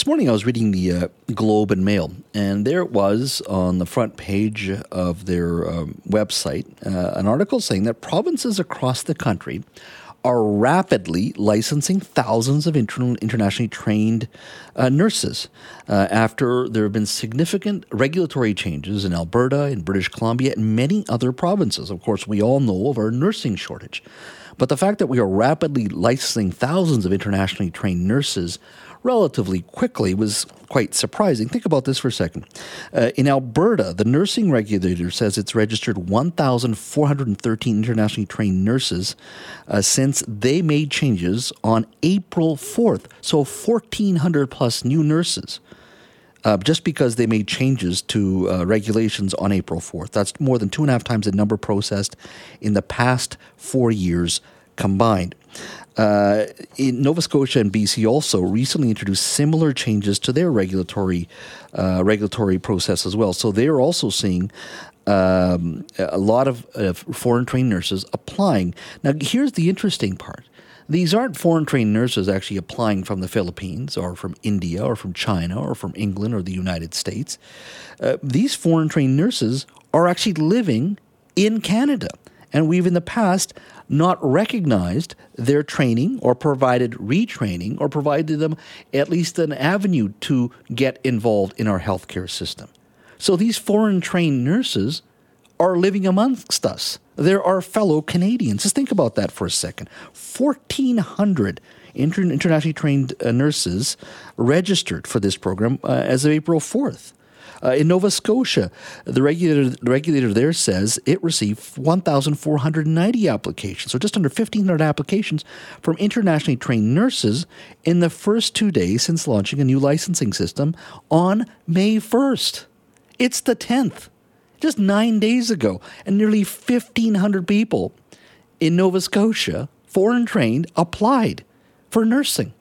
this morning I was reading the uh, Globe and Mail, and there it was on the front page of their um, website uh, an article saying that provinces across the country are rapidly licensing thousands of inter- internationally trained uh, nurses uh, after there have been significant regulatory changes in Alberta, in British Columbia, and many other provinces. Of course, we all know of our nursing shortage. But the fact that we are rapidly licensing thousands of internationally trained nurses relatively quickly was quite surprising. Think about this for a second. Uh, in Alberta, the nursing regulator says it's registered 1,413 internationally trained nurses uh, since they made changes on April 4th. So 1,400 plus new nurses. Uh, just because they made changes to uh, regulations on April 4th. That's more than two and a half times the number processed in the past four years combined. Uh, in Nova Scotia and BC also recently introduced similar changes to their regulatory uh, regulatory process as well. So they are also seeing um, a lot of uh, foreign trained nurses applying. Now, here's the interesting part. These aren't foreign trained nurses actually applying from the Philippines or from India or from China or from England or the United States. Uh, these foreign trained nurses are actually living in Canada. And we've in the past not recognized their training or provided retraining or provided them at least an avenue to get involved in our healthcare system. So these foreign trained nurses are living amongst us. They're our fellow Canadians. Just think about that for a second. 1,400 inter- internationally trained uh, nurses registered for this program uh, as of April 4th. Uh, in Nova Scotia, the regulator, the regulator there says it received 1,490 applications, so just under 1,500 applications from internationally trained nurses in the first two days since launching a new licensing system on May 1st. It's the 10th, just nine days ago, and nearly 1,500 people in Nova Scotia, foreign trained, applied for nursing.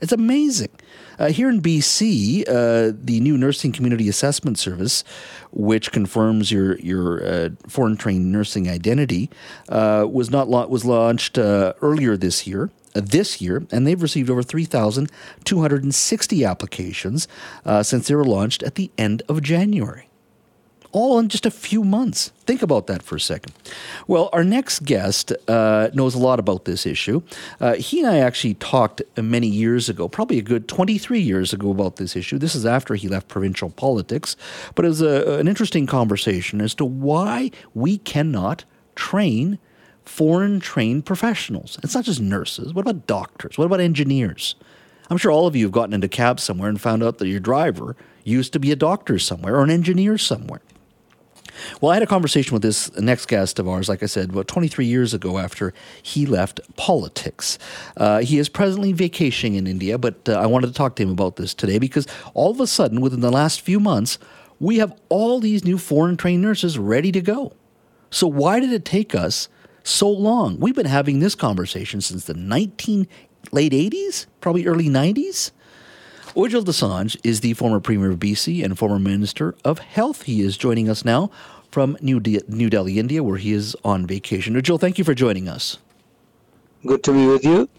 It's amazing. Uh, here in BC, uh, the new Nursing Community Assessment Service, which confirms your your uh, foreign trained nursing identity, uh, was not la- was launched uh, earlier this year. Uh, this year, and they've received over 3,260 applications since they were launched at the end of January all in just a few months. Think about that for a second. Well, our next guest uh, knows a lot about this issue. Uh, he and I actually talked many years ago, probably a good 23 years ago, about this issue. This is after he left provincial politics, but it was a, an interesting conversation as to why we cannot train foreign trained professionals. It's not just nurses. What about doctors? What about engineers? I'm sure all of you have gotten into cab somewhere and found out that your driver used to be a doctor somewhere or an engineer somewhere. Well, I had a conversation with this next guest of ours, like I said, about 23 years ago after he left politics. Uh, he is presently vacationing in India, but uh, I wanted to talk to him about this today because all of a sudden, within the last few months, we have all these new foreign trained nurses ready to go. So, why did it take us so long? We've been having this conversation since the 19 late 80s, probably early 90s. Ujjal Dosanjh is the former Premier of BC and former Minister of Health. He is joining us now from New, De- New Delhi, India, where he is on vacation. Ujjal, thank you for joining us. Good to be with you.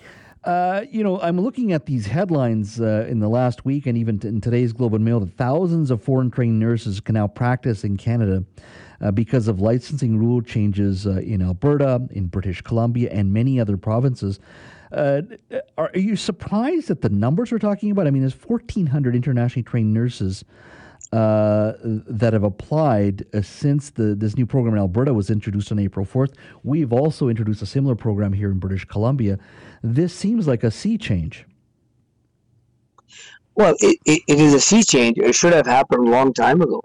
Uh, you know, I'm looking at these headlines uh, in the last week and even in today's Globe and Mail that thousands of foreign trained nurses can now practice in Canada uh, because of licensing rule changes uh, in Alberta, in British Columbia, and many other provinces. Uh, are, are, you surprised at the numbers we're talking about? I mean, there's 1,400 internationally trained nurses uh, that have applied uh, since the this new program in Alberta was introduced on April 4th. We've also introduced a similar program here in British Columbia. This seems like a sea change. Well, it, it, it is a sea change. It should have happened a long time ago.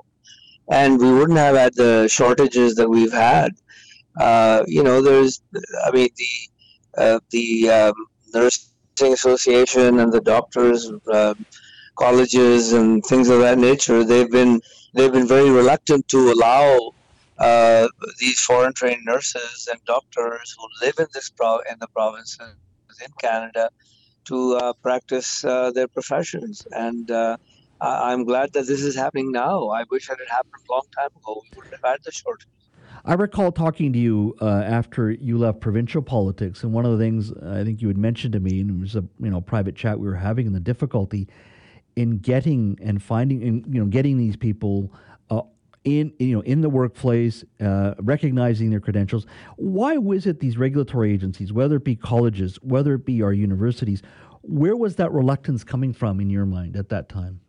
And we wouldn't have had the shortages that we've had. Uh, you know, there's, I mean, the uh, the um, nursing association and the doctors uh, colleges and things of that nature they've been they've been very reluctant to allow uh, these foreign trained nurses and doctors who live in this pro- in the provinces in Canada to uh, practice uh, their professions and I'm glad that this is happening now. I wish it had happened a long time ago. We wouldn't have had the shortage. I recall talking to you uh, after you left provincial politics, and one of the things I think you had mentioned to me, and it was a you know private chat we were having, and the difficulty in getting and finding, in, you know, getting these people uh, in, you know, in the workplace, uh, recognizing their credentials. Why was it these regulatory agencies, whether it be colleges, whether it be our universities, where was that reluctance coming from in your mind at that time?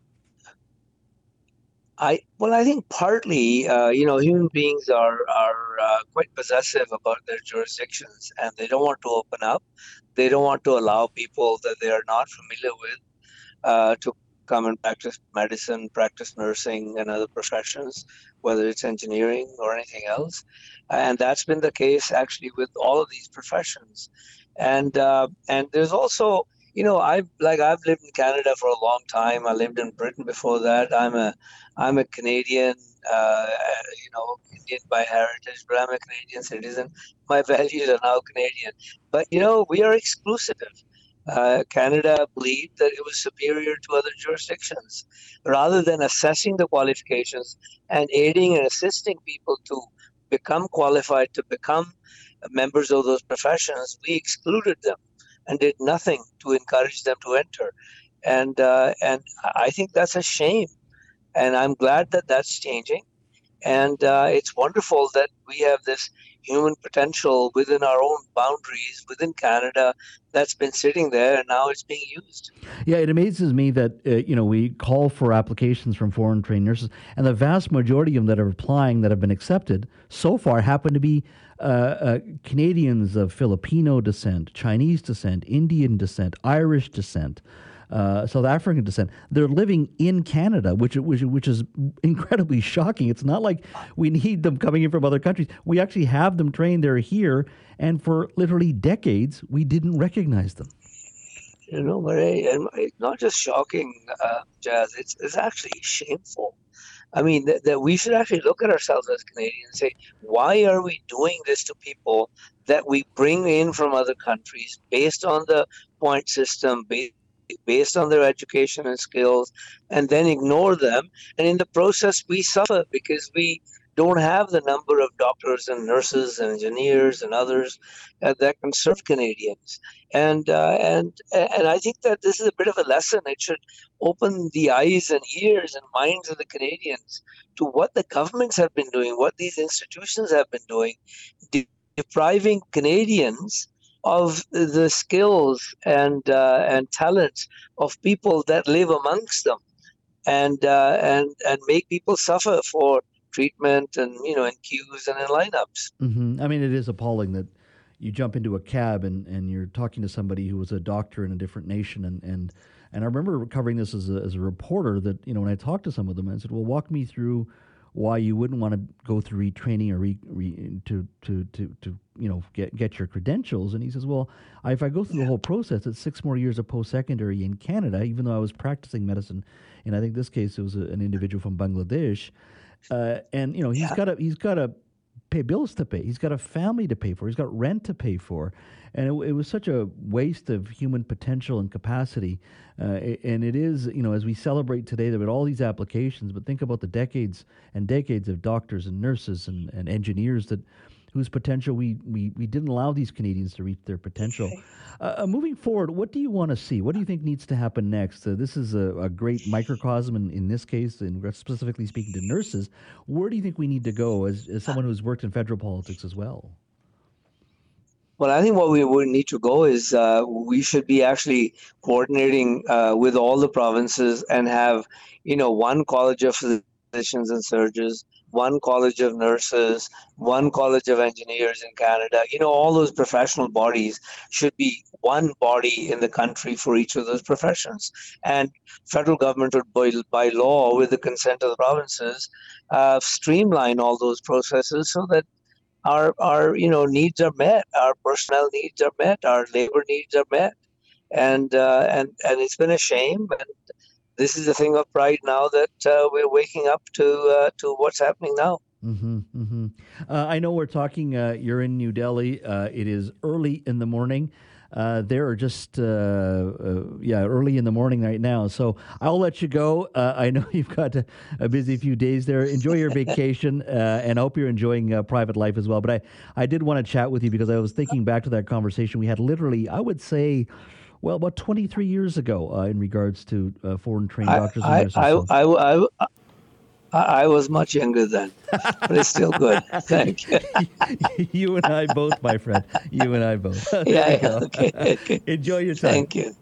I well, I think partly, uh, you know, human beings are are uh, quite possessive about their jurisdictions, and they don't want to open up. They don't want to allow people that they are not familiar with uh, to come and practice medicine, practice nursing, and other professions, whether it's engineering or anything else. And that's been the case actually with all of these professions. And uh, and there's also you know i've like i've lived in canada for a long time. I lived in britain before that. I'm a i'm a canadian uh, you know indian by heritage but i'm a canadian citizen. My values are now canadian. But you know we are exclusive. Uh, Canada believed that it was superior to other jurisdictions. Rather than assessing the qualifications and aiding and assisting people to become qualified, to become members of those professions, we excluded them and did nothing to encourage them to enter. And uh, and I think that's a shame. And I'm glad that that's changing. And uh, it's wonderful that we have this human potential within our own boundaries within Canada that's been sitting there and now it's being used. Yeah, it amazes me that uh, you know we call for applications from foreign trained nurses, and the vast majority of them that are applying that have been accepted so far happen to be uh, uh, Canadians of Filipino descent, Chinese descent, Indian descent, Irish descent. Uh, South African descent. They're living in Canada, which, which which is incredibly shocking. It's not like we need them coming in from other countries. We actually have them trained. They're here, and for literally decades, we didn't recognize them. You know, but it's not just shocking, uh, Jas. It's it's actually shameful. I mean, that, that we should actually look at ourselves as Canadians and say, why are we doing this to people that we bring in from other countries based on the point system, based on their education and skills and then ignore them? And in the process we suffer because we don't have the number of doctors and nurses and engineers and others uh, that can serve Canadians. And uh, and and I think that this is a bit of a lesson. It should open the eyes and ears and minds of the Canadians to what the governments have been doing, what these institutions have been doing, de- depriving Canadians of the skills and uh, and talents of people that live amongst them, and uh, and and make people suffer for treatment and you know in queues and in lineups. Mm-hmm. I mean, it is appalling that you jump into a cab and, and you're talking to somebody who was a doctor in a different nation and and and I remember covering this as a, as a reporter that you know when I talked to some of them I said well walk me through why you wouldn't want to go through retraining or re, re, to, to to to you know get get your credentials and he says well if I go through yeah. the whole process it's six more years of post secondary in Canada even though I was practicing medicine and I think this case it was a, an individual from Bangladesh uh, and you know he's yeah. got a he's got to pay bills to pay. He's got a family to pay for. He's got rent to pay for, and it, it was such a waste of human potential and capacity. Uh, and it is you know as we celebrate today that with all these applications, but think about the decades and decades of doctors and nurses and, and engineers that whose potential we, we, we didn't allow these Canadians to reach their potential. Uh, uh, moving forward, what do you want to see? What do you think needs to happen next? Uh, this is a, a, great microcosm in, in this case, and specifically speaking to nurses. Where do you think we need to go as, as someone who's worked in federal politics as well? Well, I think what we would need to go is uh, we should be actually coordinating uh, with all the provinces and have, you know, one college of physicians and surgeons, one college of nurses, one college of engineers in Canada. You know, all those professional bodies should be one body in the country for each of those professions. And federal government would, by, by law, with the consent of the provinces, uh, streamline all those processes so that our our you know needs are met, our personnel needs are met, our labor needs are met, and uh, and and it's been a shame. And this is a thing of pride now that uh, we're waking up to uh, to what's happening now. Mm-hmm, mm-hmm. Uh, I know we're talking. Uh, you're in New Delhi. Uh, it is early in the morning. Uh, there are just yeah early in the morning right now. So I'll let you go. I know you've got a, a, busy few days there. Enjoy your vacation, and I hope you're enjoying private life as well. But I I did want to chat with you because I was thinking back to that conversation we had. Literally, I would say Well, about 23 years ago, uh, in regards to uh, foreign trained doctors I, and nurses. I, I, I, I, I, was much younger then, but it's still good. Thank you. you and I both, my friend. You and I both. yeah, yeah okay, okay. Enjoy your time. Thank you.